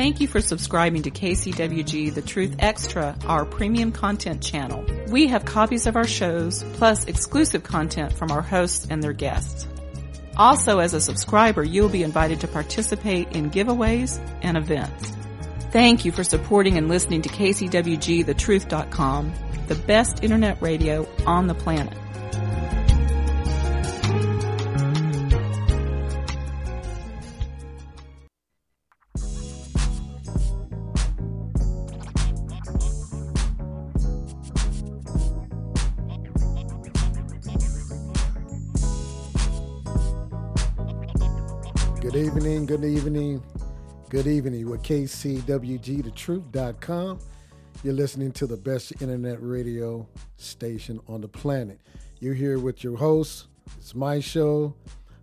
Thank you for subscribing to KCWG The Truth Extra, our premium content channel. We have copies of our shows, plus exclusive content from our hosts and their guests. Also, as a subscriber, you'll be invited to participate in giveaways and events. Thank you for supporting and listening to KCWG the best internet radio on the planet. Good evening with KCWGTheTruth.com. You're listening to the best internet radio station on the planet. You're here with your host. It's my show,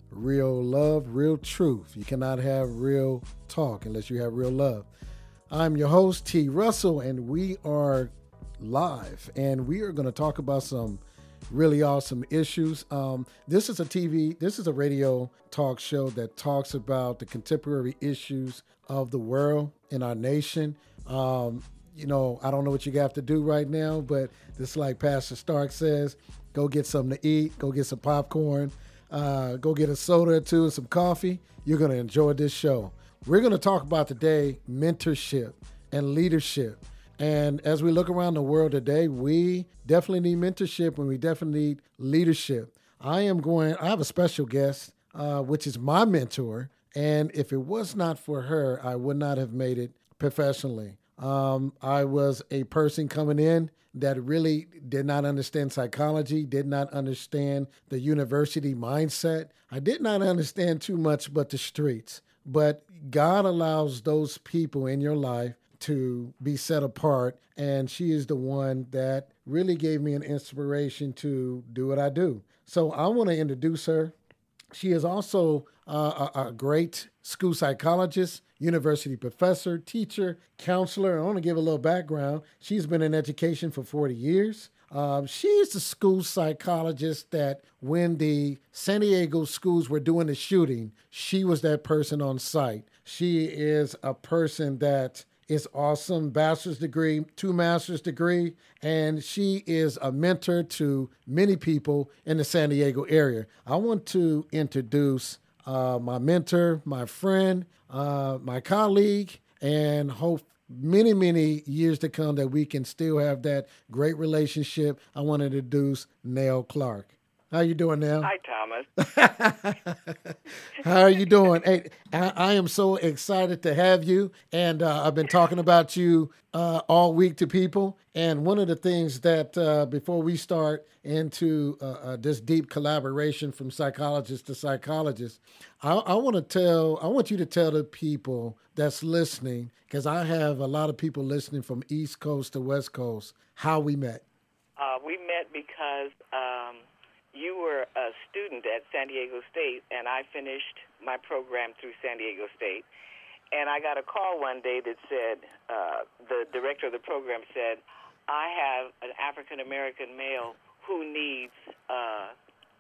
Real Love, Real Truth. You cannot have real talk unless you have real love. I'm your host, T. Russell, and we are live, and we are going to talk about some really awesome issues. Um, this is a TV, this is a radio talk show that talks about the contemporary issues of the world in our nation. Um, you know, I don't know what you have to do right now, but just like Pastor Stark says, go get something to eat, go get some popcorn, uh, go get a soda or two and some coffee. You're going to enjoy this show. We're going to talk about today mentorship and leadership. And as we look around the world today, we definitely need mentorship and we definitely need leadership. I am going, I have a special guest, uh, which is my mentor. And if it was not for her, I would not have made it professionally. Um, I was a person coming in that really did not understand psychology, did not understand the university mindset. I did not understand too much but the streets. But God allows those people in your life to be set apart. And she is the one that really gave me an inspiration to do what I do. So I want to introduce her. She is also uh, a, a, great school psychologist, university professor, teacher, counselor. I want to give a little background. She's been in education for 40 years. Um, she's the school psychologist that when the San Diego schools were doing the shooting, she was that person on site. She is a person that is awesome. Bachelor's degree, two master's degree, and she is a mentor to many people in the San Diego area. I want to introduce uh, my mentor, my friend, uh, my colleague, and hope many, many years to come that we can still have that great relationship. I want to introduce Nell Clark. How you doing now? Hi, Thomas. How are you doing? Hey, I, I, am so excited to have you, and uh, I've been talking about you uh, all week to people. And one of the things that uh, before we start into uh, uh, this deep collaboration from psychologist to psychologist, I, I want to tell, I want you to tell the people that's listening, because I have a lot of people listening from East Coast to West Coast, how we met. Uh, we met because. Um you were a student at San Diego State, and I finished my program through San Diego State. And I got a call one day that said, uh, the director of the program said, I have an African American male who needs uh,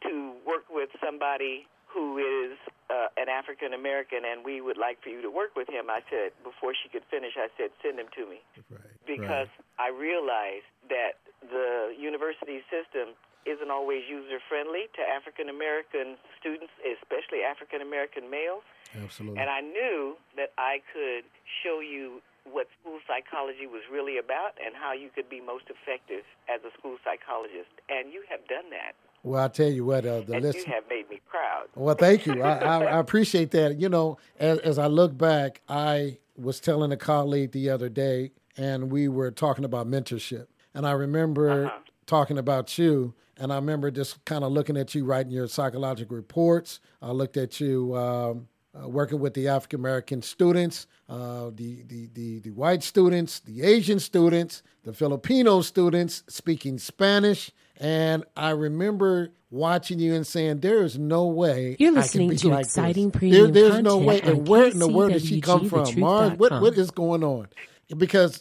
to work with somebody who is uh, an African American, and we would like for you to work with him. I said, before she could finish, I said, send him to me. Right, because right. I realized that the university system isn't always user friendly to African American students, especially African American males. Absolutely. And I knew that I could show you what school psychology was really about and how you could be most effective as a school psychologist. And you have done that. Well, I tell you what, uh, the and list. You have made me proud. Well, thank you. I, I, I, appreciate that. You know, as, as I look back, I was telling a colleague the other day, and we were talking about mentorship. And I remember uh-huh. talking about you and I remember just kind of looking at you writing your psychological reports. I looked at you um, uh, working with the African American students, uh, the, the, the, the white students, the Asian students, the Filipino students speaking Spanish. And I remember watching you and saying, "There is no way you're listening to like exciting this. premium there, There's no way. And where in the world did she come from, Mars? What what is going on? Because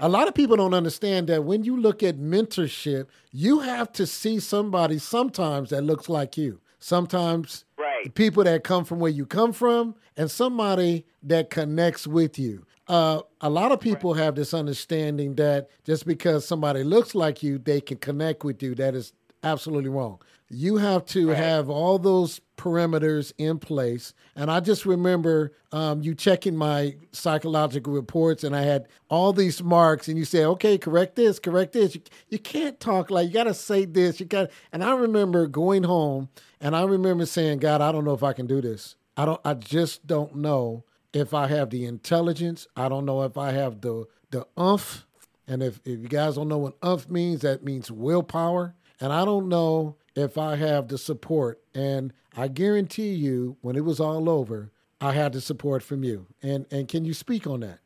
a lot of people don't understand that when you look at mentorship, you have to see somebody sometimes that looks like you. Sometimes right. Right. People that come from where you come from, and somebody that connects with you. Uh, a lot of people have this understanding that just because somebody looks like you, they can connect with you. That is absolutely wrong. You have to Right. have all those perimeters in place. And I just remember um, you checking my psychological reports, and I had all these marks, and you say, "Okay, correct this, correct this." You, you can't talk like you got to say this. You got. And I remember going home, and I remember saying, "God, I don't know if I can do this. I don't. I just don't know if I have the intelligence. I don't know if I have the the umph." And if, if you guys don't know what umph means, that means willpower. And I don't know if I have the support. And I guarantee you, when it was all over, I had the support from you. And and can you speak on that?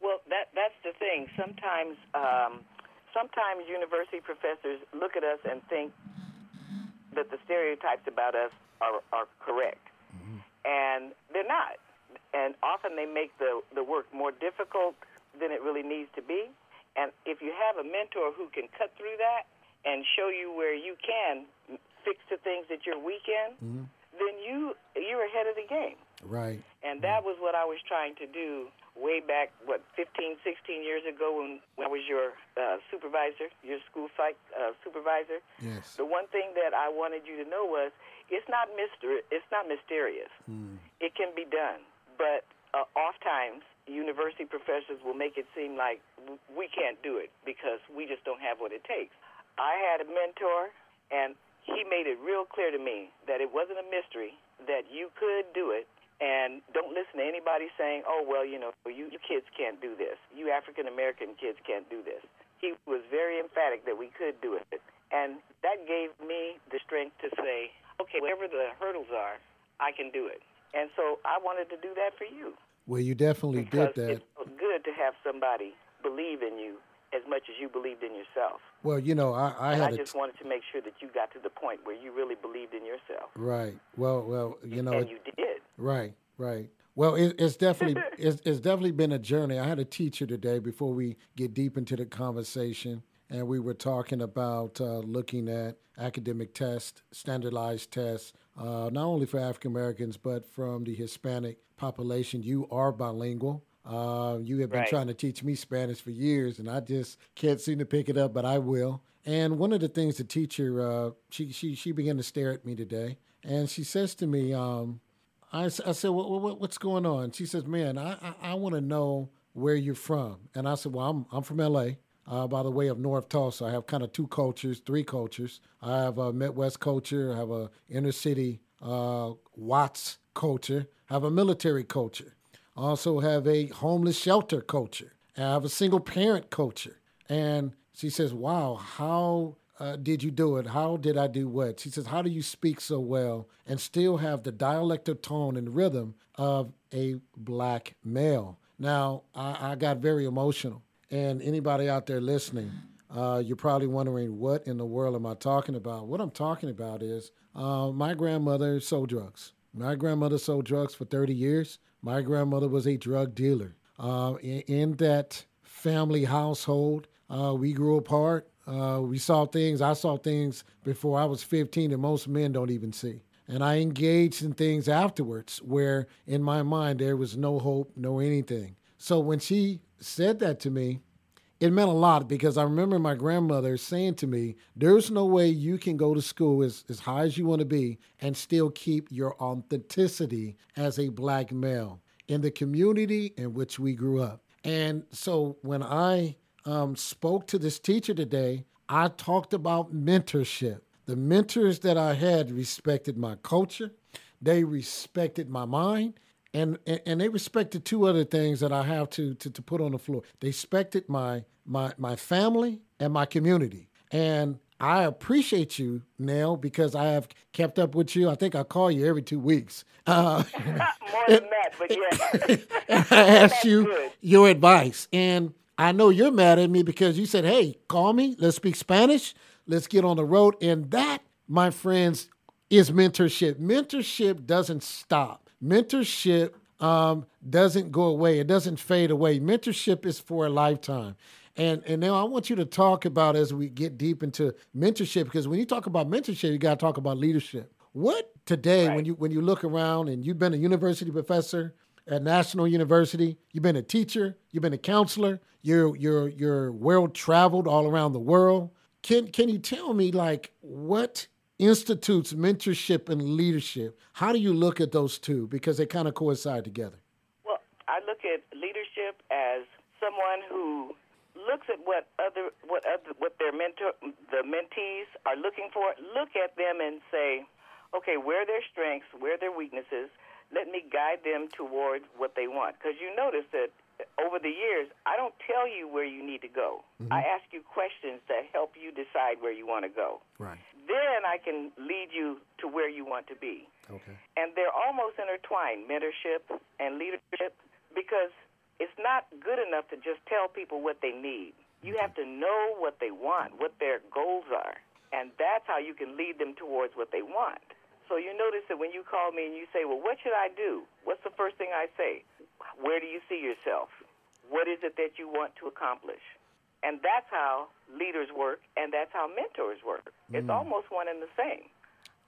Well, that that's the thing. Sometimes, um, sometimes university professors look at us and think that the stereotypes about us are are correct, and they're not. And often they make the the work more difficult than it really needs to be. And if you have a mentor who can cut through that and show you where you can fix the things that you're weak in, then you you're ahead of the game. Right. And that was what I was trying to do way back, what, 15, 16 years ago when, when I was your uh, supervisor, your school psych uh, supervisor. Yes. The one thing that I wanted you to know was it's not mystery, it's not mysterious. It can be done. But uh, oftentimes, university professors will make it seem like we can't do it because we just don't have what it takes. I had a mentor, and he made it real clear to me that it wasn't a mystery, that you could do it, and don't listen to anybody saying, oh, well, you know, you, you kids can't do this. You African American kids can't do this. He was very emphatic that we could do it. And that gave me the strength to say, okay, whatever the hurdles are, I can do it. And so I wanted to do that for you Well, you definitely because did that. it's good to have somebody believe in you as much as you believed in yourself. Well, you know, I, I And I had a just wanted to make sure that you got to the point where you really believed in yourself. right. Well, well, you know, and it- you did. Right, right. Well, it, it's definitely it's, it's definitely been a journey. I had a teacher today before we get deep into the conversation, and we were talking about uh, looking at academic tests, standardized tests, uh, not only for African Americans but from the Hispanic population. You are bilingual. Uh, you have been Right. trying to teach me Spanish for years, and I just can't seem to pick it up, but I will. And one of the things the teacher, uh, she, she, she began to stare at me today, and she says to me, um, I, I said, what, what, what's going on? She says, man, I, I, I want to know where you're from. And I said, well, I'm, I'm from LA. Uh, by the way of North Tulsa, I have kind of two cultures, three cultures. I have a Midwest culture, I have a inner city uh, Watts culture, I have a military culture. I also have a homeless shelter culture. I have a single parent culture. And she says, Wow, how uh, did you do it? How did I do what? She says, How do you speak so well and still have the dialectal tone and rhythm of a black male? Now, I, I got very emotional. And anybody out there listening, uh, you're probably wondering, what in the world am I talking about? What I'm talking about is uh, my grandmother sold drugs. My grandmother sold drugs for 30 years. My grandmother was a drug dealer. Uh, in, in that family household, uh, we grew apart. Uh, we saw things. I saw things before I was 15 that most men don't even see. And I engaged in things afterwards where, in my mind, there was no hope, no anything. So when she said that to me, it meant a lot because I remember my grandmother saying to me, There's no way you can go to school as, as high as you want to be and still keep your authenticity as a black male in the community in which we grew up. And so when I um, spoke to this teacher today, I talked about mentorship. The mentors that I had respected my culture, they respected my mind, and, and they respected two other things that I have to, to to put on the floor. They respected my my my family and my community. And I appreciate you, Nell, because I have kept up with you. I think I call you every two weeks. Uh, More than that, but yeah. I asked you good. your advice. And I know you're mad at me because you said, hey, call me. Let's speak Spanish. Let's get on the road. And that, my friends, is mentorship. Mentorship doesn't stop. Mentorship um, doesn't go away. It doesn't fade away. Mentorship is for a lifetime. And and now I want you to talk about as we get deep into mentorship because when you talk about mentorship, you got to talk about leadership. What today, Right. when you when you look around and you've been a university professor at National University, you've been a teacher, you've been a counselor, you're you're you're well traveled all around the world. Can can you tell me like what institutes mentorship and leadership? How do you look at those two because they kind of coincide together? Well, I look at leadership as someone who looks at what other what other what their mentor the mentees are looking for. Look at them and say, okay, where are their strengths, where are their weaknesses. Let me guide them towards what they want. Because you notice that over the years, I don't tell you where you need to go. Mm-hmm. I ask you questions that help you decide where you want to go. Right. Then I can lead you to where you want to be Okay. and they're almost intertwined mentorship and leadership because it's not good enough to just tell people what they need you have to know what they want what their goals are and that's how you can lead them towards what they want so you notice that when you call me and you say well what should i do what's the first thing i say where do you see yourself what is it that you want to accomplish and that's how leaders work and that's how mentors work it's mm. almost one and the same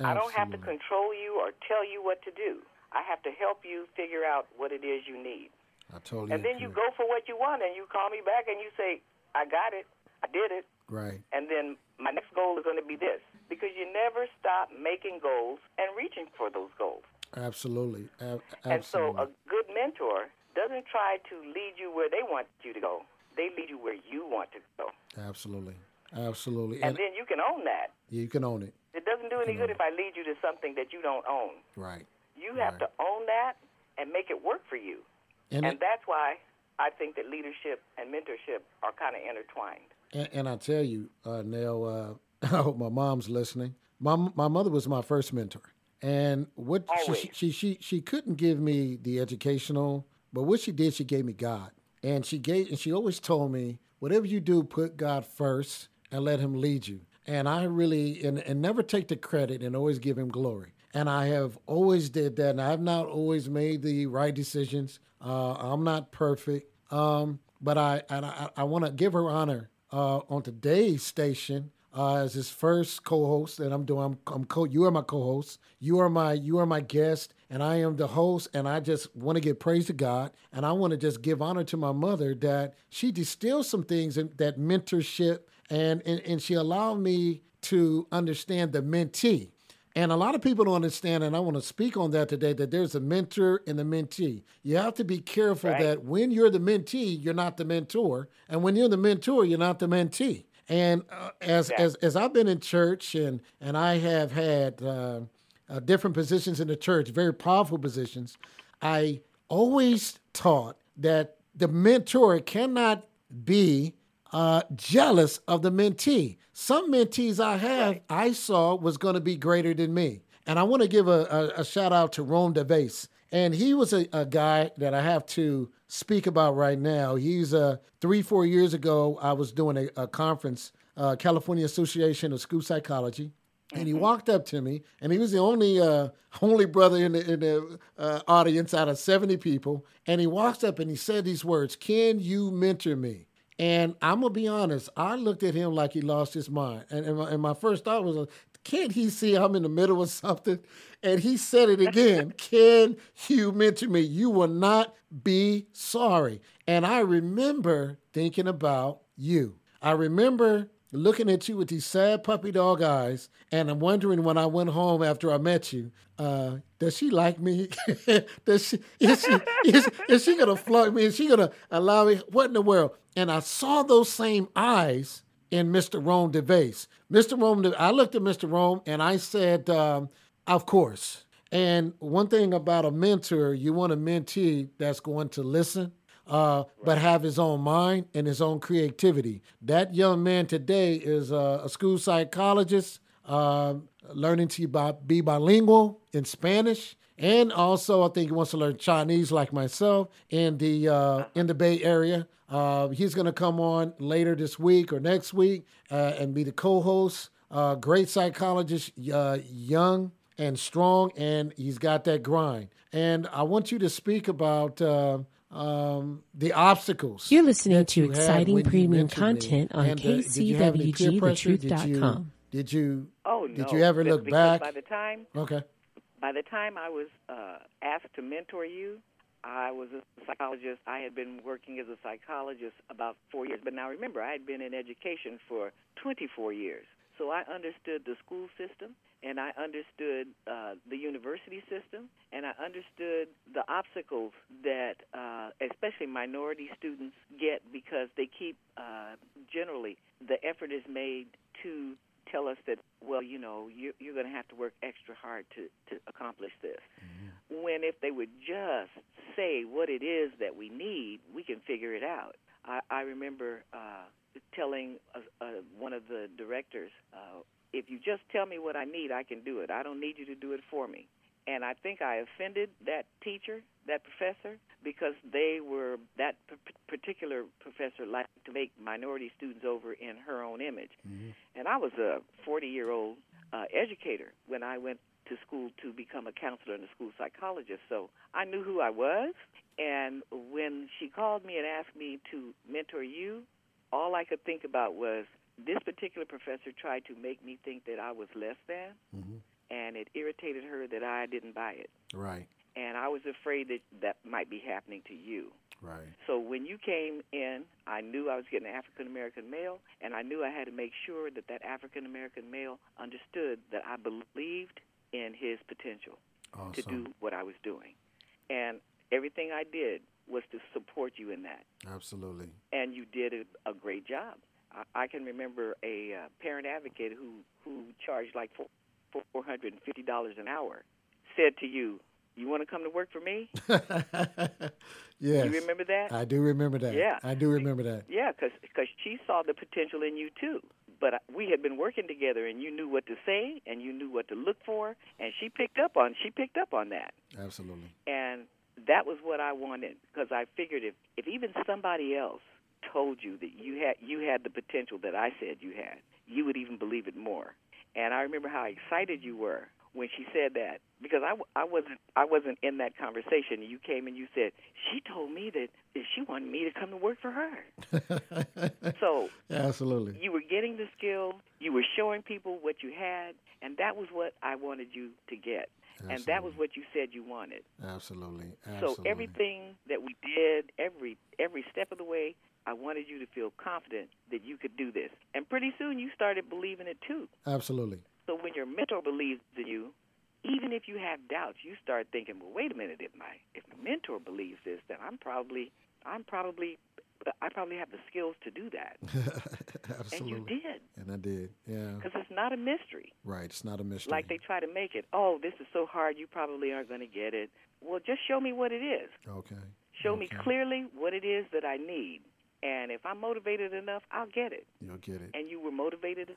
I don't have to control you or tell you what to do. I have to help you figure out what it is you need. I totally And then you go for what you want and you call me back and you say, I got it. I did it. Right. And then my next goal is going to be this. Because you never stop making goals and reaching for those goals. Absolutely. Ab- And so absolutely. a good mentor doesn't try to lead you where they want you to go. They lead you where you want to go. absolutely. Absolutely. And And then you can own that. you can own it. It doesn't do any good if I lead you to something that you don't own. Right. You have to own that and make it work for you. And, And it, that's why I think that leadership and mentorship are kind of intertwined. and, and I tell you, uh, Nell, uh, I hope my mom's listening. My my mother was my first mentor, and what she, she she she couldn't give me the educational, but what she did, she gave me God, and she gave and she always told me, whatever you do, put God first and let Him lead you. And I really and, and never take the credit and always give Him glory. And I have always did that, and I've not always made the right decisions. Uh, I'm not perfect, um, but I and I, I want to give her honor uh, on today's station uh, as his first co-host that I'm doing. I'm, I'm co. You are my co-host. You are my you are my guest, and I am the host. And I just want to give praise to God, and I want to just give honor to my mother that she distilled some things in that mentorship, and and, and she allowed me to understand the mentee. And a lot of people don't understand, and I want to speak on that today, that there's a mentor and a mentee. You have to be careful Right. that when you're the mentee, you're not the mentor. And when you're the mentor, you're not the mentee. And uh, as, as as I've been in church and and I have had uh, uh, different positions in the church, very powerful positions, I always taught that the mentor cannot be uh, jealous of the mentee. Some mentees I have, I saw was going to be greater than me. And I want to give a, a, a shout out to Rome DeVase. And he was a, a guy that I have to speak about right now. He's uh, three, four years ago, I was doing a, a conference, uh, California Association of School Psychology. And he walked up to me, and he was the only uh, only brother in the, in the uh, audience out of 70 people. And he walked up and he said these words Can you mentor me? And I'm going to be honest, I looked at him like he lost his mind. And, and, my, and my first thought was, can't he see I'm in the middle of something? And he said it again Can you mention me? You will not be sorry. And I remember thinking about you. I remember looking at you with these sad puppy dog eyes, and I'm wondering when I went home after I met you, uh, does she like me? does she is she is, is she gonna flunk me? Is she gonna allow me? What in the world? And I saw those same eyes in Mr. Rome DeVase. Mr. Rome, De- I looked at Mr. Rome and I said, um, of course. And one thing about a mentor, you want a mentee that's going to listen, uh, but have his own mind and his own creativity. That young man today is uh, a school psychologist, uh, learning to be bilingual in Spanish, and also I think he wants to learn Chinese like myself in the uh, in the Bay Area. Uh, he's going to come on later this week or next week uh, and be the co-host. Uh, great psychologist, uh, young and strong, and he's got that grind. And I want you to speak about uh, um, the obstacles. You're listening to you exciting premium mentored me. content on And, uh, did you have any peer pressure? Did you- kcwgthetruth.com. Did you? Oh no. Did you ever look back? By the time, Okay. by the time I was uh, asked to mentor you, I was a psychologist. I had been working as a psychologist about four years. But now remember, I had been in education for 24 years. So I understood the school system, and I understood uh, the university system, and I understood the obstacles that uh, especially minority students get because they keep, uh, generally, the effort is made to tell us that, well, you know, you're, you're going to have to work extra hard to, to accomplish this. When if they would just say what it is that we need, we can figure it out. I, I remember uh, telling uh uh one of the directors, uh, if you just tell me what I need, I can do it. I don't need you to do it for me. And I think I offended that teacher, that professor, because they were that particular professor liked to make minority students over in her own image. And I was a 40 year old uh, educator when I went to school to become a counselor and a school psychologist. So I knew who I was. And when she called me and asked me to mentor you, all I could think about was this particular professor tried to make me think that I was less than, hmm and it irritated her that I didn't buy it. Right. And I was afraid that that might be happening to you. Right. So when you came in, I knew I was getting an African American male, and I knew I had to make sure that that African American male understood that I believed in his potential Awesome. to do what I was doing. And everything I did was to support you in that. Absolutely. And you did a, a great job. I, I can remember a uh, parent advocate who, who charged like four, $450 an hour said to you, You want to come to work for me? yes. You remember that? I do remember that. Yeah. I do remember that. Yeah, because she saw the potential in you too. But uh, we had been working together, and you knew what to say, and you knew what to look for, and she picked up on she picked up on that, Absolutely. and that was what I wanted because I figured if if even somebody else told you that you had you had the potential that I said you had, you would even believe it more. And I remember how excited you were when she said that because I, I wasn't I wasn't in that conversation. You came and you said she told me that, she wanted me to come to work for her. So Absolutely. you were getting the skill, you were showing people what you had, and that was what I wanted you to get. And that was what you said you wanted. Absolutely. Absolutely. So everything that we did, every every step of the way, I wanted you to feel confident that you could do this. And pretty soon you started believing it too. Absolutely. So when your mentor believes in you, even if you have doubts, you start thinking, well, wait a minute, if my if my mentor believes this, then I'm probably I'm probably I probably have the skills to do that. Absolutely. And you did. And I did. Yeah. Because it's not a mystery. Right. It's not a mystery. Like they try to make it. Oh, this is so hard. You probably aren't going to get it. Well, just show me what it is. Okay. Show me clearly what it is that I need. And if I'm motivated enough, I'll get it. You'll get it. And you were motivated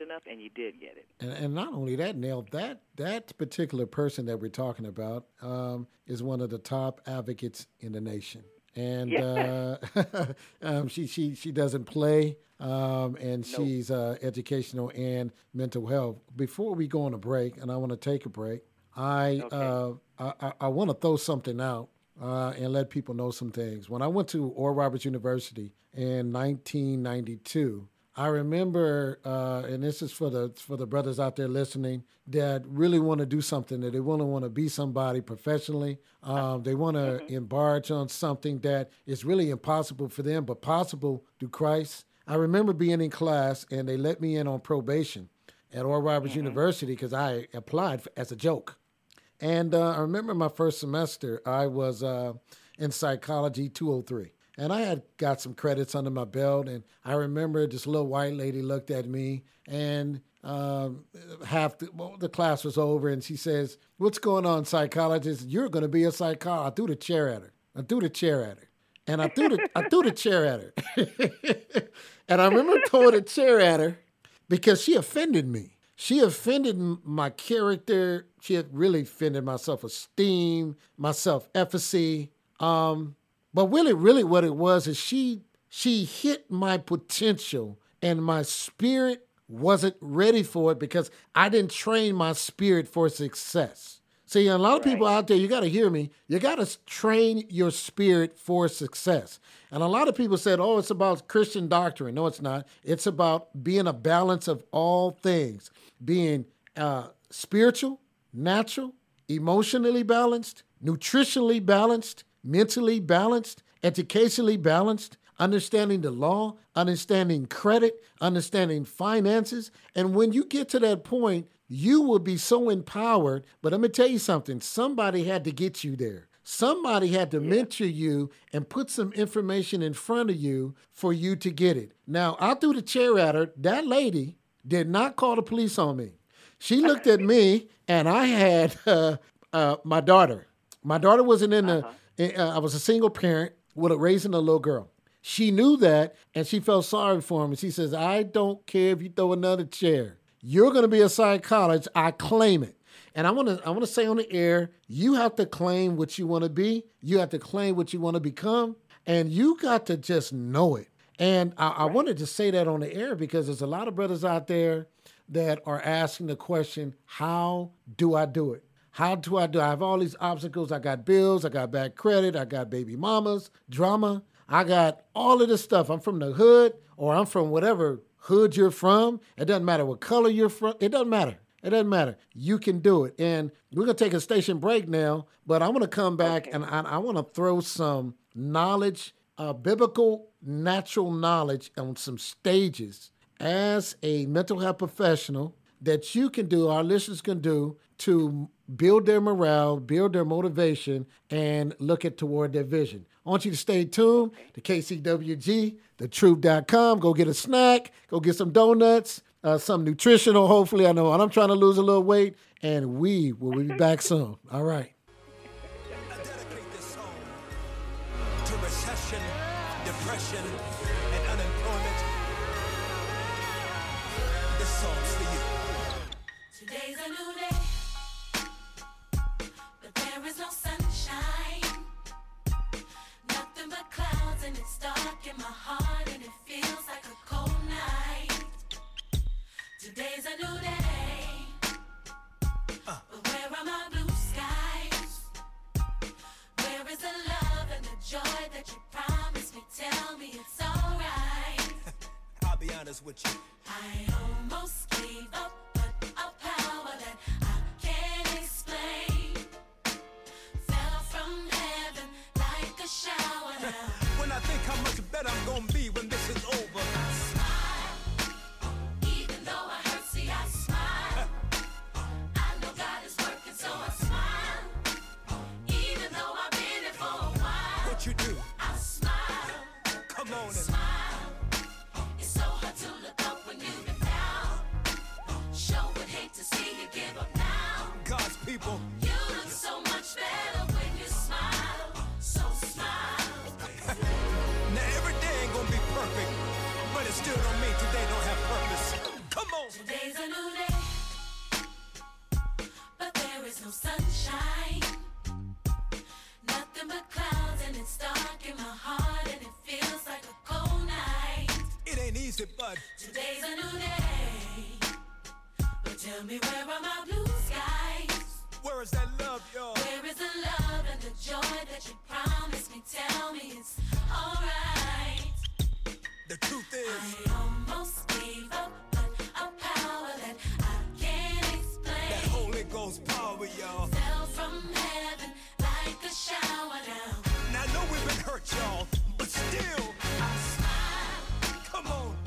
enough, and you did get it. And, and not only that, Nell, that that particular person that we're talking about um, is one of the top advocates in the nation. And uh, um, she she she doesn't play, um, and she's uh, educational and mental health. Before we go on a break, and I want to take a break, I uh, I, I, I want to throw something out uh, and let people know some things. When I went to Oral Roberts University in 1992. I remember, uh, and this is for the for the brothers out there listening that really want to do something, that they want to want to be somebody professionally. Um, they want to embark on something that is really impossible for them, but possible through Christ. I remember being in class, and they let me in on probation at Oral Roberts University because I applied for, as a joke. And uh, I remember my first semester, I was uh, in psychology 203. And I had got some credits under my belt. And I remember this little white lady looked at me and um, half the, well, the class was over. And she says, What's going on, psychologist? You're going to be a psychologist. I threw the chair at her. I threw the chair at her. And I threw the, I threw the chair at her. and I remember throwing the chair at her because she offended me. She offended my character. She had really offended my self esteem, my self efficacy. Um, but really, really, what it was is she she hit my potential, and my spirit wasn't ready for it because I didn't train my spirit for success. See, a lot of people out there, you got to hear me. You got to train your spirit for success. And a lot of people said, oh, it's about Christian doctrine. No, it's not. It's about being a balance of all things, being uh, spiritual, natural, emotionally balanced, nutritionally balanced, mentally balanced, educationally balanced, understanding the law, understanding credit, understanding finances. And when you get to that point, you will be so empowered. But let me tell you something somebody had to get you there. Somebody had to mentor you and put some information in front of you for you to get it. Now, I threw the chair at her. That lady did not call the police on me. She looked at me, and I had uh, uh, my daughter. My daughter wasn't in the. Uh-huh. Uh, I was a single parent with a raising a little girl. She knew that, and she felt sorry for him. And she says, "I don't care if you throw another chair. You're going to be a psychologist. I claim it." And I want to I want to say on the air, you have to claim what you want to be. You have to claim what you want to become, and you got to just know it. And I, I wanted to say that on the air because there's a lot of brothers out there that are asking the question, "How do I do it?" How do I do? I have all these obstacles. I got bills. I got bad credit. I got baby mamas, drama. I got all of this stuff. I'm from the hood, or I'm from whatever hood you're from. It doesn't matter what color you're from. It doesn't matter. It doesn't matter. You can do it. And we're going to take a station break now, but I want to come back okay. and I, I want to throw some knowledge, uh, biblical, natural knowledge on some stages as a mental health professional that you can do, our listeners can do to build their morale, build their motivation, and look at toward their vision. I want you to stay tuned to KCWG, thetruth.com. Go get a snack, go get some donuts, uh, some nutritional, hopefully. I know I'm trying to lose a little weight, and we will be back soon. All right. Honest with you. I almost gave up, people. You look so much better when you smile. So smile. now every day ain't gonna be perfect, but it still don't mean today don't have purpose. Come on. Today's a new day, but there is no sunshine. Nothing but clouds and it's dark in my heart and it feels like a cold night. It ain't easy, but today's a new day. But tell me where are my blue skies? Where is that love, y'all? Where is the love and the joy that you promised me? Tell me it's alright. The truth is, I almost gave up, but a power that I can't explain. That Holy Ghost power, y'all. Fell from heaven like a shower now. Now I know we've been hurt, y'all, but still, I smile. Come on.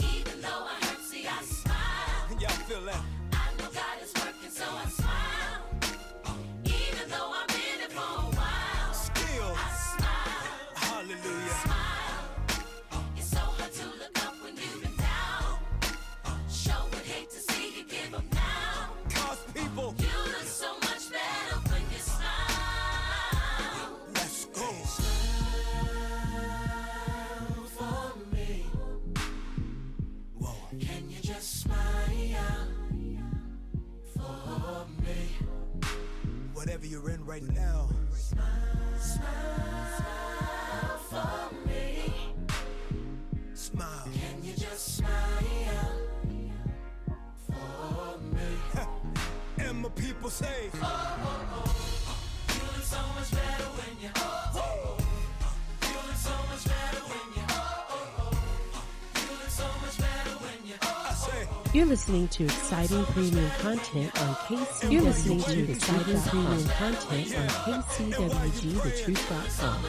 Right now. Smile, smile for me. Smile. Can you just smile for me? and my people say, oh, oh. You're listening to exciting premium content on KC. You're listening to exciting premium content on KCWGTheTruth.com.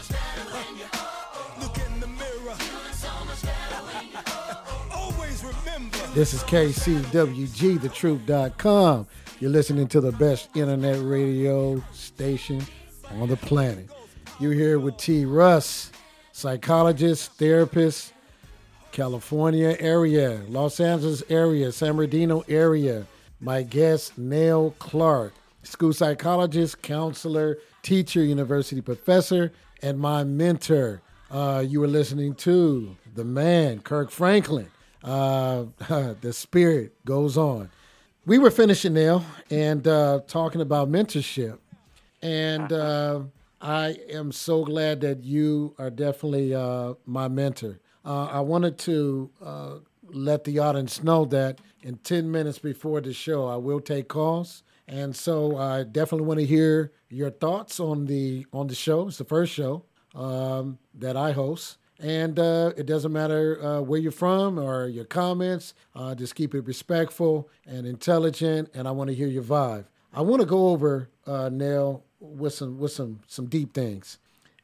This is KCWGTheTruth.com. You're listening to the best internet radio station on the planet. You're here with T. Russ, psychologist, therapist, California area, Los Angeles area, San Bernardino area. My guest, Nell Clark, school psychologist, counselor, teacher, university professor, and my mentor. Uh, you were listening to the man, Kirk Franklin. Uh, the spirit goes on. We were finishing now and uh, talking about mentorship. And uh, I am so glad that you are definitely uh, my mentor. Uh, I wanted to uh, let the audience know that in 10 minutes before the show, I will take calls. And so I definitely want to hear your thoughts on the on the show. It's the first show um, that I host. And uh, it doesn't matter uh, where you're from or your comments. Uh, just keep it respectful and intelligent. And I want to hear your vibe. I want to go over uh, Nell with some with some some deep things,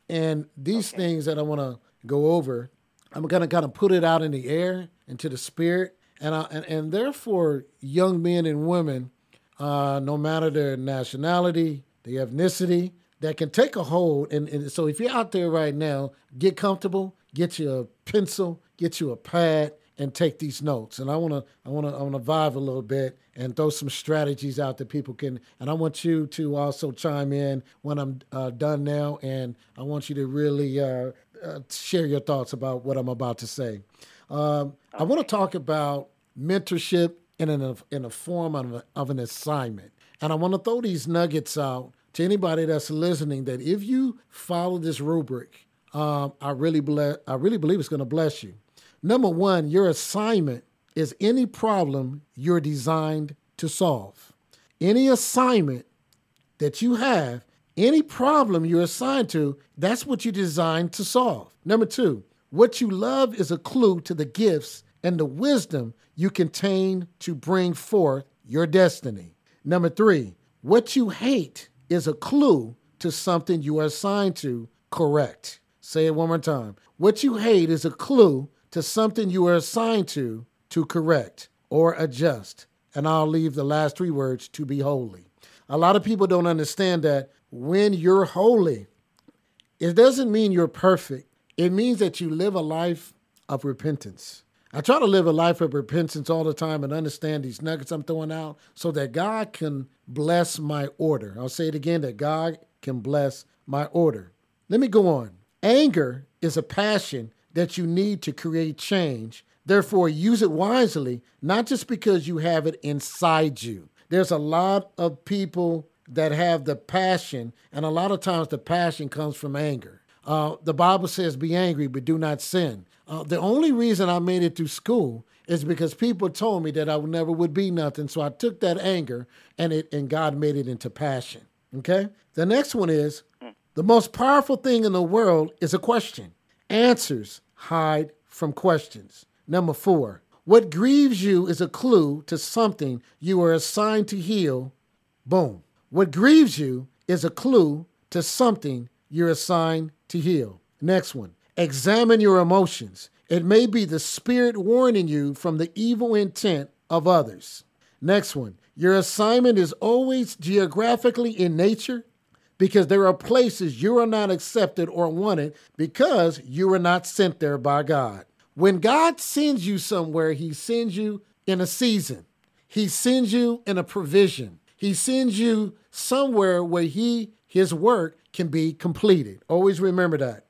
and these okay. things that I want to go over, I'm gonna kind of put it out in the air into the spirit, and I, and, and therefore young men and women, uh, no matter their nationality, their ethnicity, that can take a hold. And, and so if you're out there right now, get comfortable get you a pencil, get you a pad, and take these notes. And I want to, I want to, I want to vibe a little bit and throw some strategies out that people can. And I want you to also chime in when I'm uh, done now, and I want you to really uh, uh, share your thoughts about what I'm about to say. Um, okay. I want to talk about mentorship in an in a form of, a, of an assignment, and I want to throw these nuggets out to anybody that's listening. That if you follow this rubric um, I really ble- I really believe it's going to bless you. Number one, your assignment is any problem you're designed to solve. Any assignment that you have, any problem you're assigned to, that's what you're designed to solve. Number two, what you love is a clue to the gifts and the wisdom you contain to bring forth your destiny. Number three, what you hate is a clue to something you are assigned to correct. Say it one more time. What you hate is a clue to something you are assigned to to correct or adjust. And I'll leave the last three words to be holy. A lot of people don't understand that when you're holy, it doesn't mean you're perfect. It means that you live a life of repentance. I try to live a life of repentance all the time and understand these nuggets I'm throwing out so that God can bless my order. I'll say it again that God can bless my order. Let me go on. Anger is a passion that you need to create change. Therefore, use it wisely, not just because you have it inside you. There's a lot of people that have the passion, and a lot of times the passion comes from anger. Uh, the Bible says, Be angry, but do not sin. Uh, the only reason I made it through school is because people told me that I never would be nothing. So I took that anger and it and God made it into passion. Okay? The next one is the most powerful thing in the world is a question. Answers hide from questions. Number four, what grieves you is a clue to something you are assigned to heal. Boom. What grieves you is a clue to something you're assigned to heal. Next one, examine your emotions. It may be the spirit warning you from the evil intent of others. Next one, your assignment is always geographically in nature because there are places you are not accepted or wanted because you were not sent there by God. When God sends you somewhere, He sends you in a season, He sends you in a provision, He sends you somewhere where He, His work can be completed. Always remember that.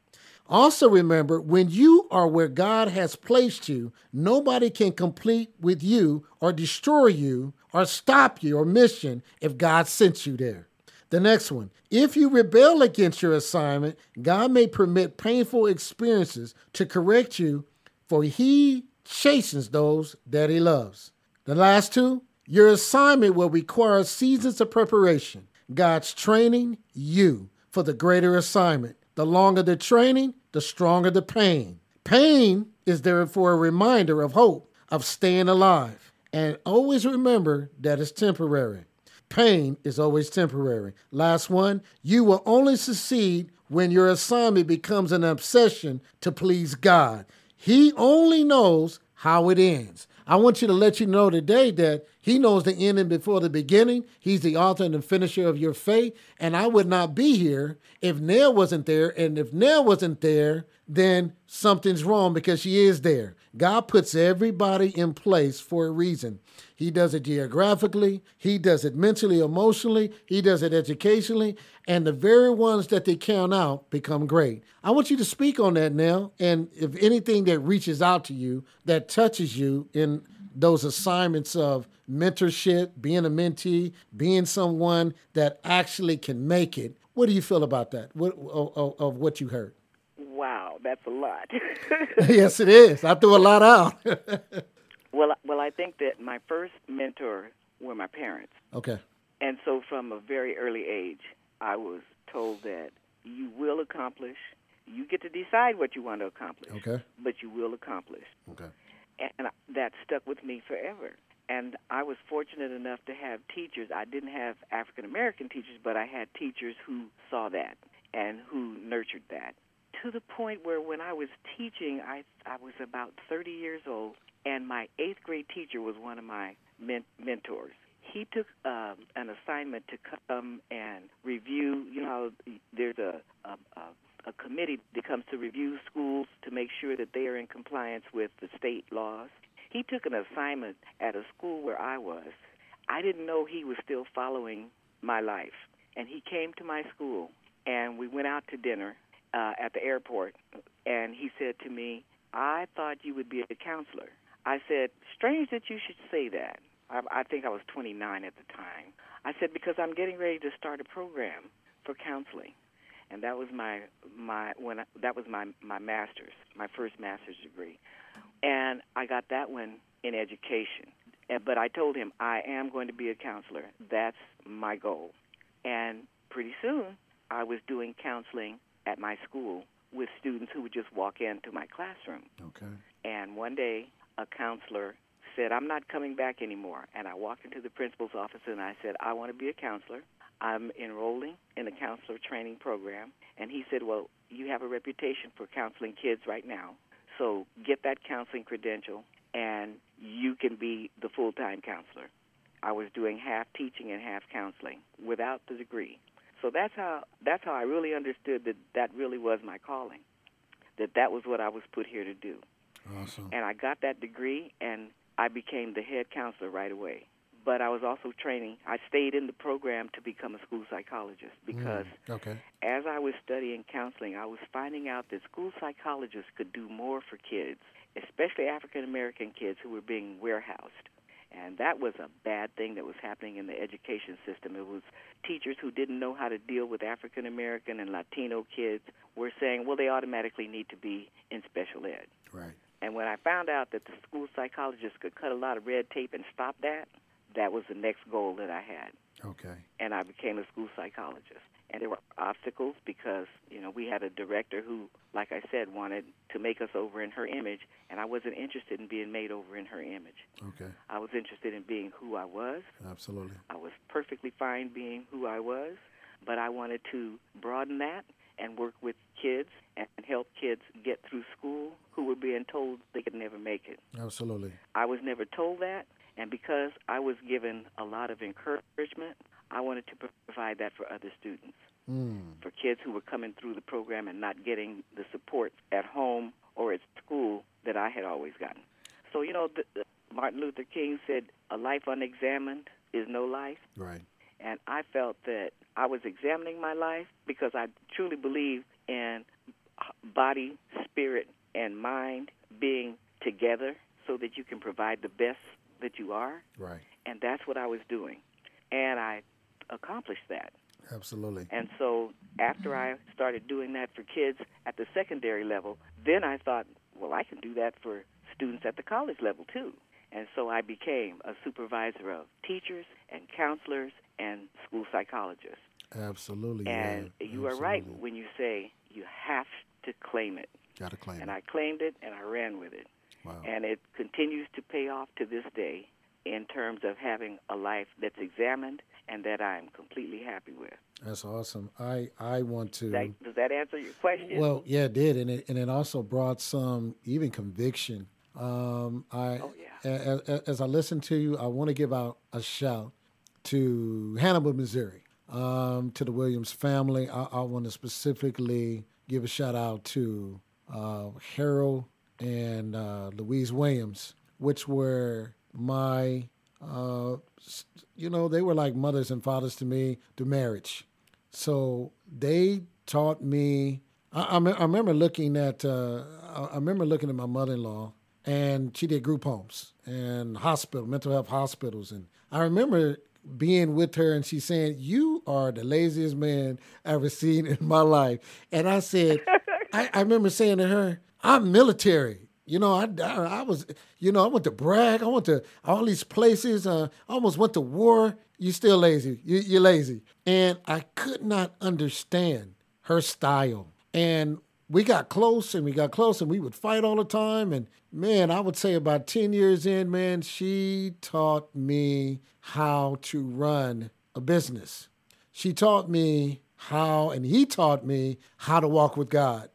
Also, remember when you are where God has placed you, nobody can complete with you or destroy you or stop your mission if God sent you there. The next one if you rebel against your assignment, God may permit painful experiences to correct you, for He chastens those that He loves. The last two your assignment will require seasons of preparation. God's training you for the greater assignment. The longer the training, the stronger the pain. Pain is therefore a reminder of hope, of staying alive. And always remember that it's temporary. Pain is always temporary. Last one, you will only succeed when your assignment becomes an obsession to please God. He only knows how it ends. I want you to let you know today that He knows the ending before the beginning. He's the author and the finisher of your faith. And I would not be here if Nell wasn't there. And if Nell wasn't there, then something's wrong because she is there. God puts everybody in place for a reason. He does it geographically, He does it mentally, emotionally, He does it educationally, and the very ones that they count out become great. I want you to speak on that now. And if anything that reaches out to you, that touches you in those assignments of mentorship, being a mentee, being someone that actually can make it, what do you feel about that? What, of, of what you heard? Wow, that's a lot. yes, it is. I threw a lot out. well, well, I think that my first mentor were my parents. Okay. And so from a very early age, I was told that you will accomplish. You get to decide what you want to accomplish. Okay. But you will accomplish. Okay. And that stuck with me forever. And I was fortunate enough to have teachers. I didn't have African American teachers, but I had teachers who saw that and who nurtured that to the point where when I was teaching, I I was about 30 years old, and my eighth grade teacher was one of my men- mentors. He took um, an assignment to come and review. You know, there's a, a, a committee that comes to review schools to make sure that they are in compliance with the state laws. He took an assignment at a school where I was. I didn't know he was still following my life. And he came to my school and we went out to dinner uh, at the airport, and he said to me, "I thought you would be a counselor." I said, "Strange that you should say that." I, I think I was 29 at the time. I said because I'm getting ready to start a program for counseling, and that was my my when I, that was my my master's, my first master's degree, and I got that one in education. But I told him I am going to be a counselor. That's my goal, and pretty soon I was doing counseling at my school with students who would just walk into my classroom. Okay. And one day, a counselor said, I'm not coming back anymore. And I walked into the principal's office and I said, I want to be a counselor. I'm enrolling in a counselor training program. And he said, Well, you have a reputation for counseling kids right now. So get that counseling credential and you can be the full time counselor. I was doing half teaching and half counseling without the degree. So that's how that's how I really understood that that really was my calling. That that was what I was put here to do. Awesome. And I got that degree and I became the head counselor right away. But I was also training. I stayed in the program to become a school psychologist because mm, okay. as I was studying counseling, I was finding out that school psychologists could do more for kids, especially African American kids who were being warehoused. And that was a bad thing that was happening in the education system. It was teachers who didn't know how to deal with African American and Latino kids were saying, well, they automatically need to be in special ed. Right. And when I found out that the school psychologist could cut a lot of red tape and stop that, that was the next goal that I had. Okay. And I became a school psychologist. And there were obstacles because you know we had a director who like i said wanted to make us over in her image and i wasn't interested in being made over in her image. Okay. I was interested in being who i was. Absolutely. I was perfectly fine being who i was but i wanted to broaden that and work with kids and help kids get through school who were being told they could never make it absolutely i was never told that and because i was given a lot of encouragement I wanted to provide that for other students, mm. for kids who were coming through the program and not getting the support at home or at school that I had always gotten. So, you know, the, the Martin Luther King said, a life unexamined is no life. Right. And I felt that I was examining my life because I truly believe in body, spirit, and mind being together so that you can provide the best that you are. Right. And that's what I was doing. And I accomplished that. Absolutely. And so after I started doing that for kids at the secondary level, then I thought, well, I can do that for students at the college level too. And so I became a supervisor of teachers and counselors and school psychologists. Absolutely. And yeah, you absolutely. are right when you say you have to claim it. Got to claim and it. And I claimed it and I ran with it. Wow. And it continues to pay off to this day in terms of having a life that's examined and that I'm completely happy with. That's awesome. I I want to. That, does that answer your question? Well, yeah, it did, and it and it also brought some even conviction. Um, I oh, yeah. as, as I listen to you, I want to give out a shout to Hannibal, Missouri, um, to the Williams family. I, I want to specifically give a shout out to uh, Harold and uh, Louise Williams, which were my, uh, you know, they were like mothers and fathers to me to marriage. So they taught me. I, I, I remember looking at. Uh, I remember looking at my mother-in-law, and she did group homes and hospital, mental health hospitals, and I remember being with her and she's saying, You are the laziest man I've ever seen in my life. And I said, I, I, remember saying to her, I'm military. You know, I, I, I, was, you know, I went to Bragg. I went to all these places. Uh, I almost went to war. You still lazy. You, you're lazy. And I could not understand her style. And we got close and we got close and we would fight all the time. And man, I would say about 10 years in, man, she taught me how to run a business. She taught me how, and he taught me how to walk with God.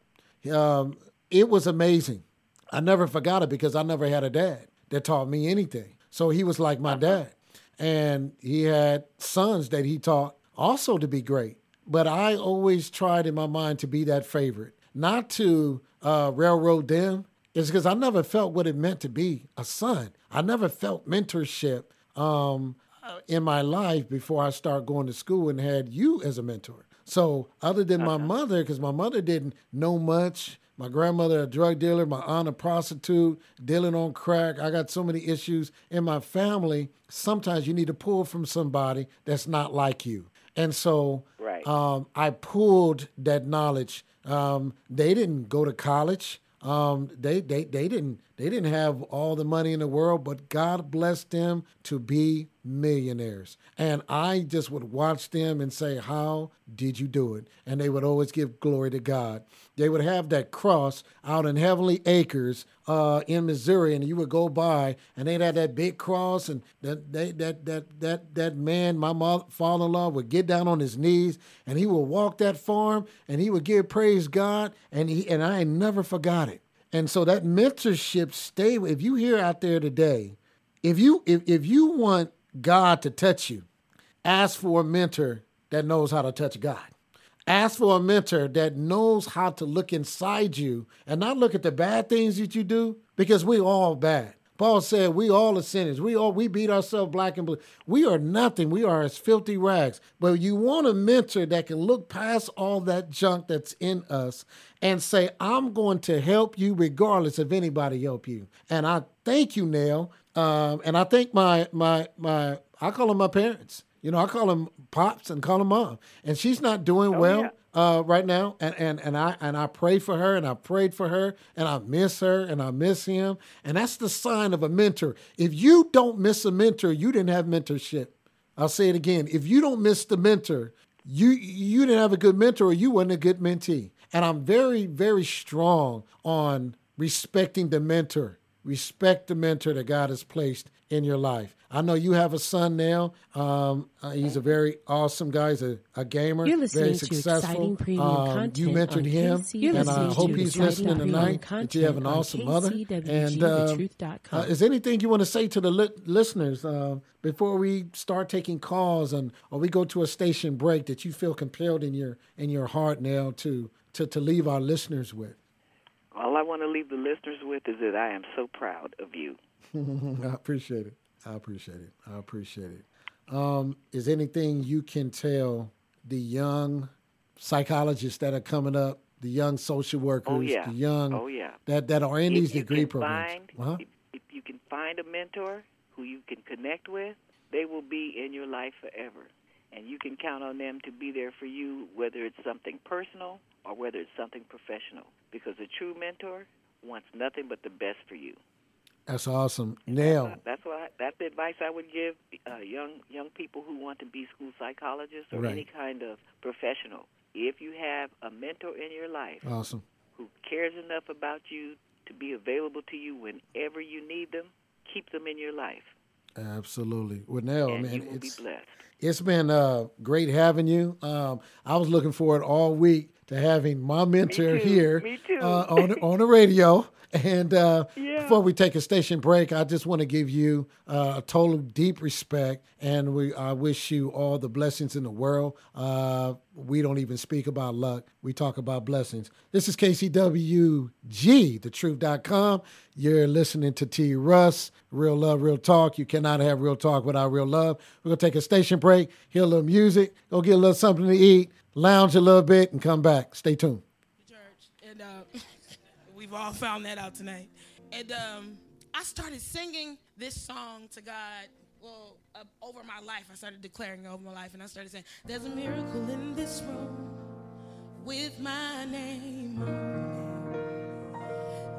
Um, it was amazing. I never forgot it because I never had a dad that taught me anything. So he was like my dad. And he had sons that he taught also to be great. But I always tried in my mind to be that favorite not to uh, railroad them is because I never felt what it meant to be a son. I never felt mentorship um, in my life before I started going to school and had you as a mentor. So, other than my uh-huh. mother, because my mother didn't know much, my grandmother a drug dealer, my aunt a prostitute, dealing on crack. I got so many issues in my family. Sometimes you need to pull from somebody that's not like you. And so right. um, I pulled that knowledge um, they didn't go to college. Um, they, they, they didn't they didn't have all the money in the world, but God blessed them to be millionaires. And I just would watch them and say, How did you do it? And they would always give glory to God. They would have that cross out in Heavenly Acres uh, in Missouri, and you would go by, and they'd have that big cross, and that they, that that that that man, my father-in-law, would get down on his knees, and he would walk that farm, and he would give praise God, and he and I never forgot it. And so that mentorship stay. If you hear out there today, if you if, if you want God to touch you, ask for a mentor that knows how to touch God. Ask for a mentor that knows how to look inside you and not look at the bad things that you do because we all bad. Paul said, "We all are sinners. We all we beat ourselves black and blue. We are nothing. We are as filthy rags." But you want a mentor that can look past all that junk that's in us and say, "I'm going to help you regardless of anybody help you." And I thank you, Nell, um, and I think my my my I call them my parents. You know, I call them pops and call them mom. And she's not doing oh, well. Yeah uh, right now, and, and and I and I pray for her, and I prayed for her, and I miss her, and I miss him, and that's the sign of a mentor. If you don't miss a mentor, you didn't have mentorship. I'll say it again: if you don't miss the mentor, you you didn't have a good mentor, or you weren't a good mentee. And I'm very very strong on respecting the mentor. Respect the mentor that God has placed in your life. I know you have a son now. Um, uh, he's a very awesome guy. He's a, a gamer, You're listening very successful. To um, you mentored him, and I hope he's listening tonight. That you have an awesome mother. And uh, uh, is anything you want to say to the li- listeners uh, before we start taking calls and or we go to a station break that you feel compelled in your in your heart now to to to leave our listeners with? All I want to leave the listeners with is that I am so proud of you. I appreciate it. I appreciate it. I appreciate it. Um, is anything you can tell the young psychologists that are coming up, the young social workers, oh, yeah. the young oh, yeah. that, that are in if these degree programs? Find, uh-huh. if, if you can find a mentor who you can connect with, they will be in your life forever. And you can count on them to be there for you, whether it's something personal or whether it's something professional. Because a true mentor wants nothing but the best for you. That's awesome. Now, that's what that's the advice I would give uh, young young people who want to be school psychologists or right. any kind of professional. If you have a mentor in your life, awesome, who cares enough about you to be available to you whenever you need them, keep them in your life. Absolutely. Well, now, and man, you will it's be blessed. it's been uh, great having you. Um, I was looking forward all week to having my mentor here Me too. Uh, on on the radio. And uh, Yeah. before we take a station break, I just want to give you uh, a total deep respect, and we I wish you all the blessings in the world. Uh, we don't even speak about luck; we talk about blessings. This is KCWG, thetruth.com. You're listening to T. Russ, Real Love, Real Talk. You cannot have real talk without real love. We're gonna take a station break, hear a little music, go get a little something to eat, lounge a little bit, and come back. Stay tuned. church, and uh, we've all found that out tonight. And um, I started singing this song to God. Well, uh, over my life, I started declaring over my life, and I started saying, "There's a miracle in this room with my name on.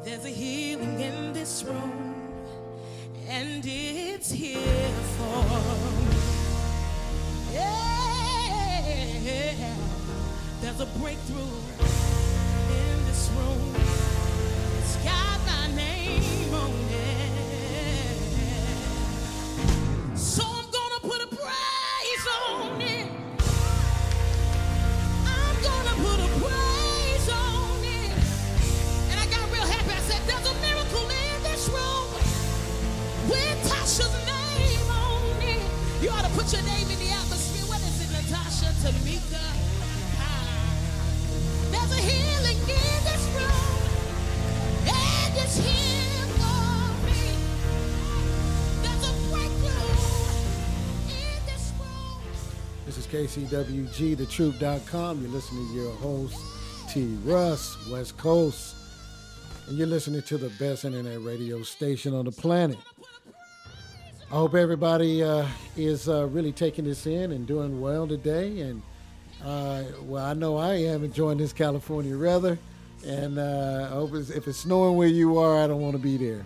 There's a healing in this room, and it's here for me. Yeah, there's a breakthrough in this room. It's got my name is KCWG, thetruth.com. You're listening to your host, T. Russ, West Coast. And you're listening to the best internet radio station on the planet. I hope everybody uh, is uh, really taking this in and doing well today. And uh, well, I know I am enjoying this California weather. And uh, I hope it's, if it's snowing where you are, I don't want to be there.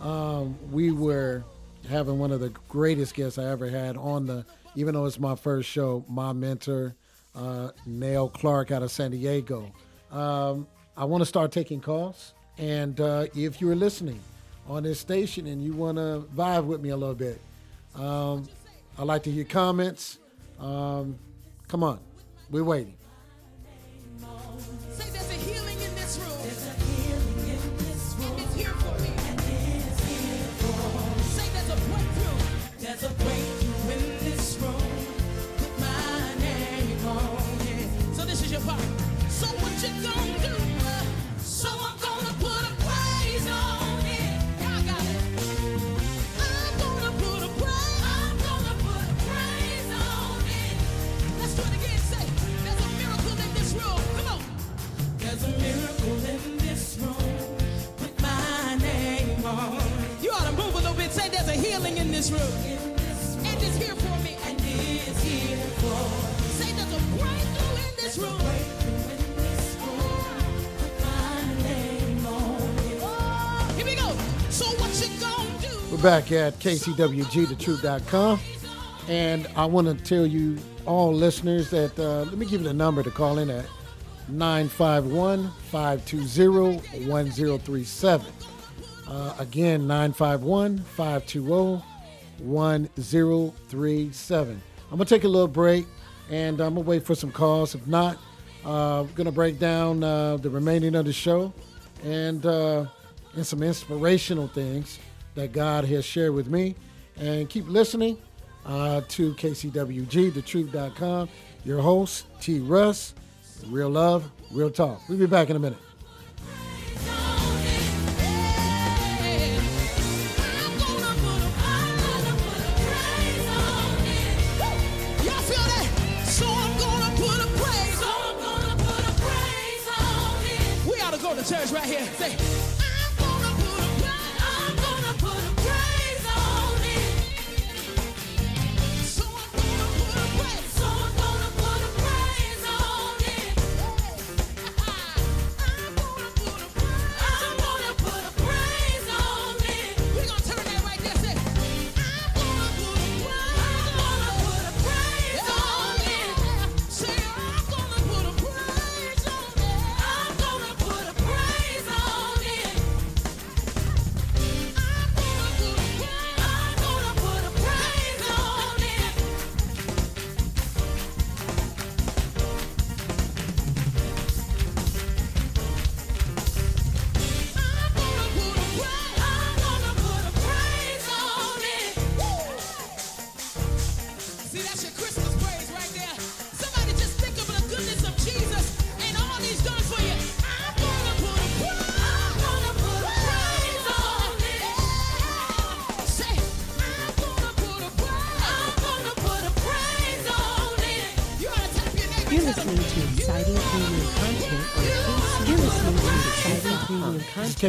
Um, we were having one of the greatest guests I ever had on the, even though it's my first show, my mentor, uh, Clark out of San Diego. Um, I want to start taking calls. And uh, if you are listening on this station and you want to vibe with me a little bit, um, I'd like to hear comments. Um, come on, we're waiting. This room. It's here for me. And it's here for me. Say, there's a breakthrough in this room. Do? We're back at KCWG, And I want to tell you, all listeners, that uh, let me give you the number to call in at 951 520 1037. Again, 951 520 1037. I'm going to take a little break and I'm going to wait for some calls. If not, I'm going to break down uh, the remaining of the show and, uh, and some inspirational things that God has shared with me. And keep listening uh, to KCWG, thetruth.com. Your host, T. Russ, Real Love, Real Talk. We'll be back in a minute.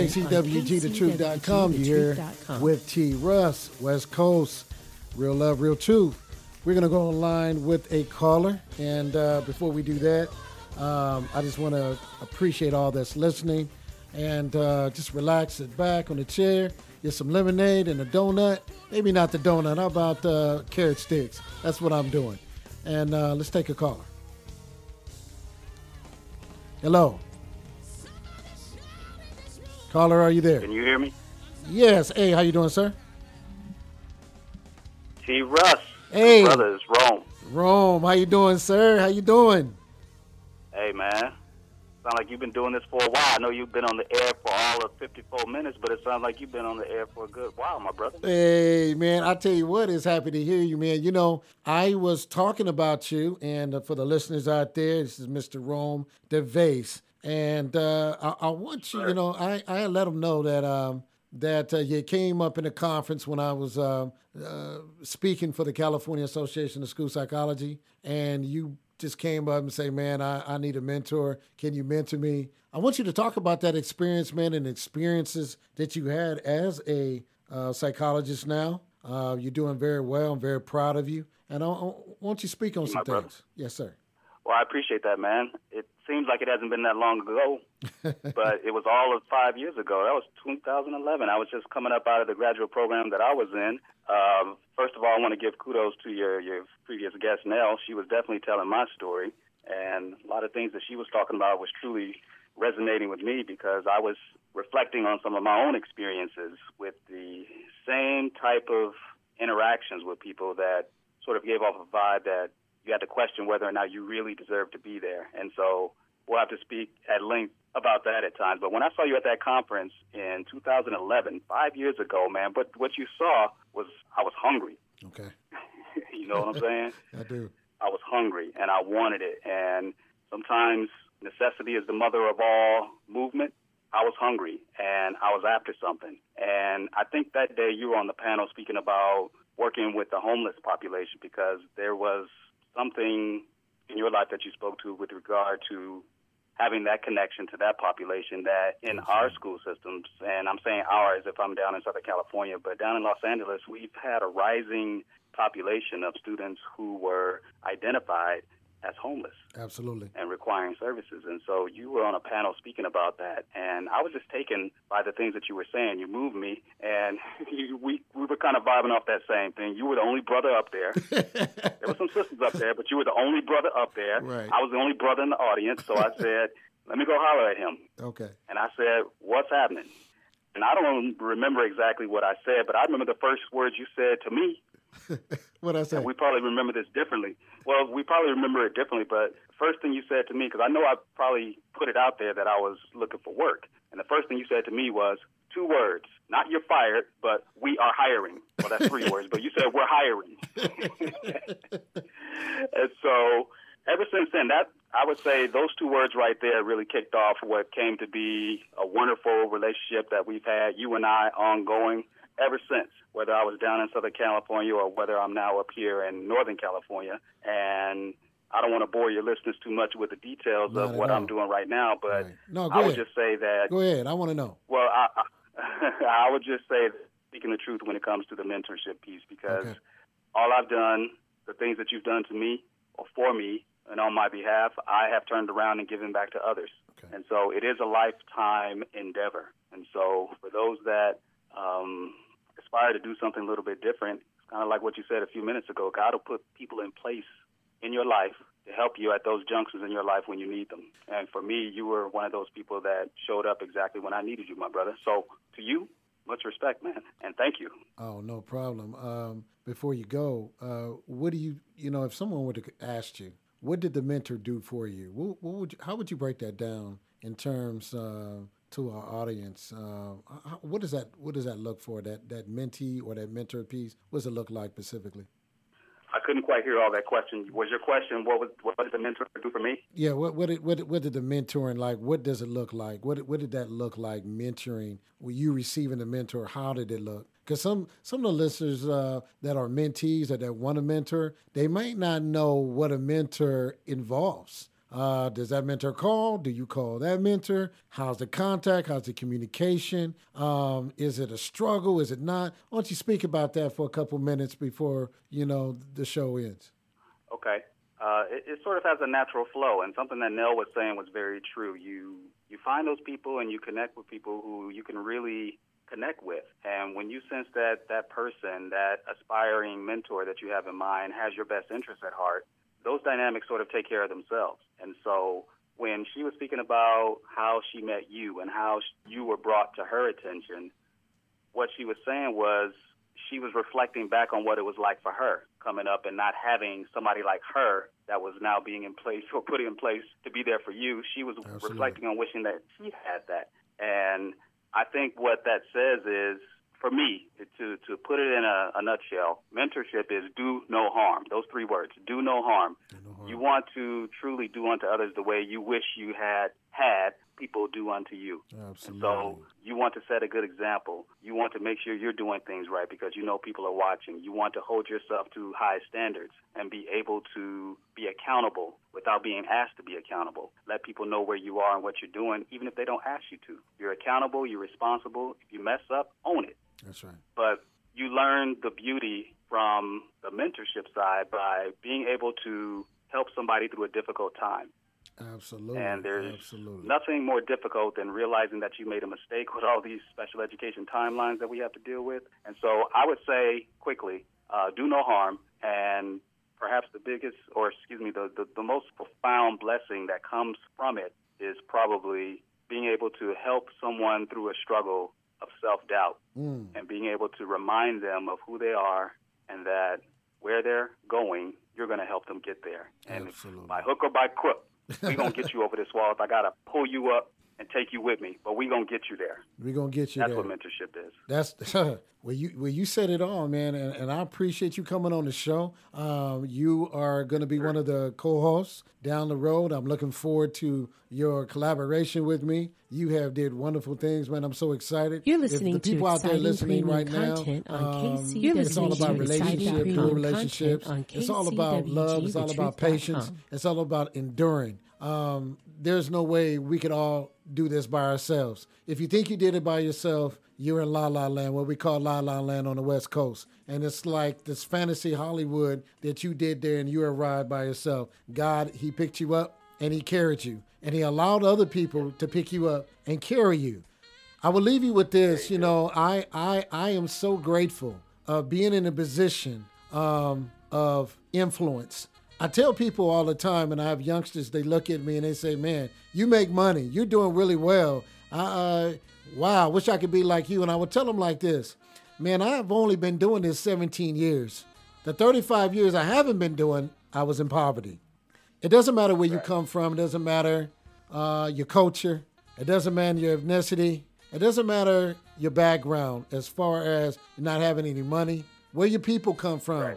KCWGTheTruth.com. You here with T. Russ, West Coast, Real Love, Real Truth. We're going to go online with a caller. And uh, before we do that, um, I just want to appreciate all that's listening and uh, just relax, sit back on the chair, get some lemonade and a donut. Maybe not the donut. How about uh, carrot sticks? That's what I'm doing. And uh, let's take a caller. Hello. Caller, are you there? Can you hear me? Yes. Hey, how you doing, sir? T. Russ. Hey. Brother, it's Rome. Rome, how you doing, sir? How you doing? Hey, man. Sound like you've been doing this for a while. I know you've been on the air for all of 54 minutes, but it sounds like you've been on the air for a good while, my brother. Hey, man, I tell you what, it's happy to hear you, man. You know, I was talking about you, and uh, for the listeners out there, this is Mr. Rome DeVase. And uh, I, I want you, you know, I, I let them know that um, that uh, you came up in a conference when I was uh, uh, speaking for the California Association of School Psychology, and you just came up and say, "Man, I, I need a mentor. Can you mentor me?" I want you to talk about that experience, man, and experiences that you had as a uh, psychologist. Now uh, you're doing very well. I'm very proud of you, and I, I want you to speak on some brother. things. Yes, sir. Well, I appreciate that, man. It seems like it hasn't been that long ago, but it was all of five years ago. That was 2011. I was just coming up out of the graduate program that I was in. Um, first of all, I want to give kudos to your, your previous guest, Nell. She was definitely telling my story, and a lot of things that she was talking about was truly resonating with me because I was reflecting on some of my own experiences with the same type of interactions with people that sort of gave off a vibe that you had to question whether or not you really deserve to be there. And so we'll have to speak at length about that at times. But when I saw you at that conference in 2011, five years ago, man, but what you saw was I was hungry. Okay, you know what I'm saying? I do. I was hungry and I wanted it. And sometimes necessity is the mother of all movement. I was hungry and I was after something. And I think that day you were on the panel speaking about working with the homeless population because there was something in your life that you spoke to with regard to having that connection to that population that in our school systems, and I'm saying ours if I'm down in Southern California, but down in Los Angeles, we've had a rising population of students who were identified as homeless Absolutely. and requiring services. And so you were on a panel speaking about that, and I was just taken by the things that you were saying. You moved me, and you, we we were kind of vibing off that same thing. You were the only brother up there. there were some sisters up there, but you were the only brother up there. Right. I was the only brother in the audience, so I said, "Let me go holler at him." Okay. And I said, "What's happening?" And I don't remember exactly what I said, but I remember the first words you said to me. What I said. We probably remember this differently. Well, we probably remember it differently, but first thing you said to me, because I know I probably put it out there that I was looking for work. And the first thing you said to me was two words, not you're fired, but we are hiring. Well, that's three words, but you said we're hiring. and so ever since then, that I would say those two words right there really kicked off what came to be a wonderful relationship that we've had, you and I, ongoing ever since, whether I was down in Southern California or whether I'm now up here in Northern California. And I don't want to bore your listeners too much with the details Not of what all. I'm doing right now, but Right. No, I would ahead. just say that Go ahead. I want to know. well, I, I, I would just say that speaking the truth when it comes to the mentorship piece because Okay. all I've done, the things that you've done to me or for me and on my behalf, I have turned around and given back to others. Okay. And so it is a lifetime endeavor. And so for those that um, aspire to do something a little bit different, it's kind of like what you said a few minutes ago. God will put people in place in your life to help you at those junctions in your life when you need them. And for me, you were one of those people that showed up exactly when I needed you, my brother. So to you, much respect, man, and thank you. Oh, no problem. Um, before you go, uh, what do you, you know, if someone were to ask you, what did the mentor do for you? What, what would you, how would you break that down in terms uh, to our audience? Uh, how, what does that What does that look for? That that mentee or that mentor piece? What does it look like specifically? I couldn't quite hear all that question. Was your question what was what did the mentor do for me? Yeah, what what did, what did, what did the mentoring like? What does it look like? What did- what did that look like? Mentoring? Were you receiving a mentor? How did it look? Because some some of the listeners uh, that are mentees or that want a mentor, they might not know what a mentor involves. Uh, does that mentor call? Do you call that mentor? How's the contact? How's the communication? Um, is it a struggle? Is it not? Why don't you speak about that for a couple minutes before you know the show ends? Okay. Uh, it, it sort of has a natural flow, and something that Nell was saying was very true. You you find those people and you connect with people who you can really connect with. And when you sense that that person, that aspiring mentor that you have in mind has your best interest at heart, those dynamics sort of take care of themselves. And so when she was speaking about how she met you and how you were brought to her attention, what she was saying was she was reflecting back on what it was like for her coming up and not having somebody like her that was now being in place or put in place to be there for you. She was Absolutely. reflecting on wishing that she had that. And I think what that says is, for me, to to put it in a, a nutshell, mentorship is do no harm. Those three words, do no harm. Do no harm. You want to truly do unto others the way you wish you had had people do unto you. And Absolutely. so you want to set a good example. You want to make sure you're doing things right because you know people are watching. You want to hold yourself to high standards and be able to be accountable without being asked to be accountable. Let people know where you are and what you're doing, even if they don't ask you to. You're accountable, you're responsible. If you mess up, own it. That's right. But you learn the beauty from the mentorship side by being able to help somebody through a difficult time. Absolutely. And there's Absolutely. nothing more difficult than realizing that you made a mistake with all these special education timelines that we have to deal with. And so I would say quickly, uh, do no harm. And perhaps the biggest, or excuse me, the, the, the most profound blessing that comes from it is probably being able to help someone through a struggle of self doubt Mm. and being able to remind them of who they are and that where they're going, you're going to help them get there. And Absolutely. by hook or by crook, we're going to get you over this wall. If I got to pull you up and take you with me, but we're going to get you there. We're gonna get you That's there. what mentorship is. That's well, you well, you said it all, man, and, and I appreciate you coming on the show. Um, you are going to be one of the co-hosts down the road. I'm looking forward to your collaboration with me. You have did wonderful things, man. I'm so excited. You're If listening the to people out there listening right now. content on um, You're it's all about relationships, real relationships. It's all about love. It's all about patience. It's all about enduring. Um, there's no way we could all do this by ourselves. If you think you did it by yourself, you're in La La Land, what we call La La Land on the West Coast. And it's like this fantasy Hollywood that you did there and you arrived by yourself. God, He picked you up and He carried you. And He allowed other people to pick you up and carry you. I will leave you with this. You know, I I I am so grateful of being in a position um, of influence. I tell people all the time, and I have youngsters. They look at me and they say, "Man, you make money. You're doing really well. I, uh, wow, I wish I could be like you." And I would tell them like this, "Man, I've only been doing this 17 years. The 35 years I haven't been doing, I was in poverty. It doesn't matter where you come from. It doesn't matter uh, your culture. It doesn't matter your ethnicity. It doesn't matter your background as far as not having any money, where your people come from.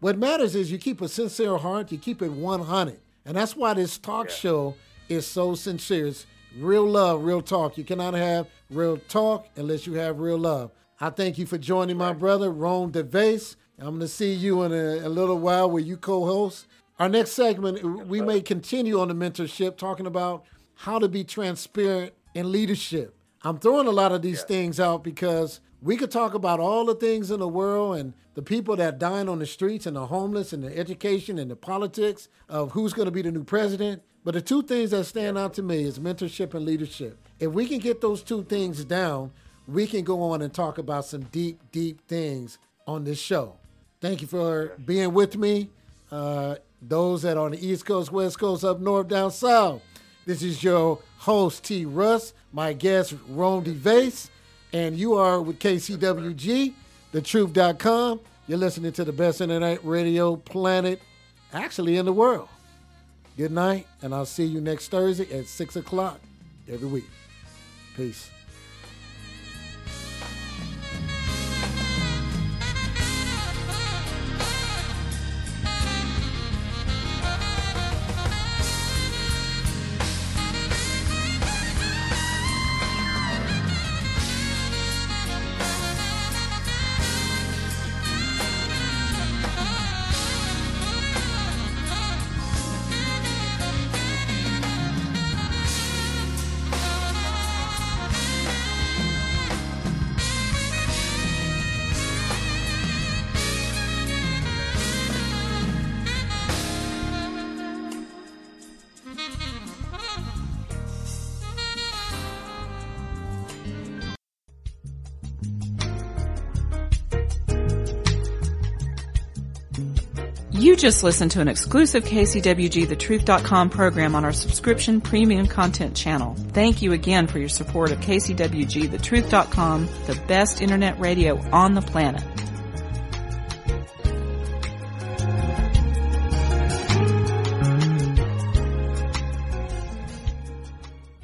What matters is you keep a sincere heart, you keep it 100. And that's why this talk show is so sincere. It's real love, real talk. You cannot have real talk unless you have real love. I thank you for joining my brother, Rome DeVase. I'm going to see you in a, a little while where you co host. Our next segment, uh, we may continue on the mentorship, talking about how to be transparent in leadership. I'm throwing a lot of these things out because we could talk about all the things in the world and the people that dying on the streets and the homeless and the education and the politics of who's going to be the new president. But the two things that stand out to me is mentorship and leadership. If we can get those two things down, we can go on and talk about some deep, deep things on this show. Thank you for being with me. Uh, those that are on the East Coast, West Coast, up north, down south. This is your host, T. Russ, my guest, Rome DeVase, and you are with KCWG, thetruth.com. You're listening to the best internet radio planet, actually in the world. Good night, and I'll see you next Thursday at 6 o'clock every week. Peace. Just listened to an exclusive KCWG program on our subscription premium content channel. Thank you again for your support of KCWG the best internet radio on the planet.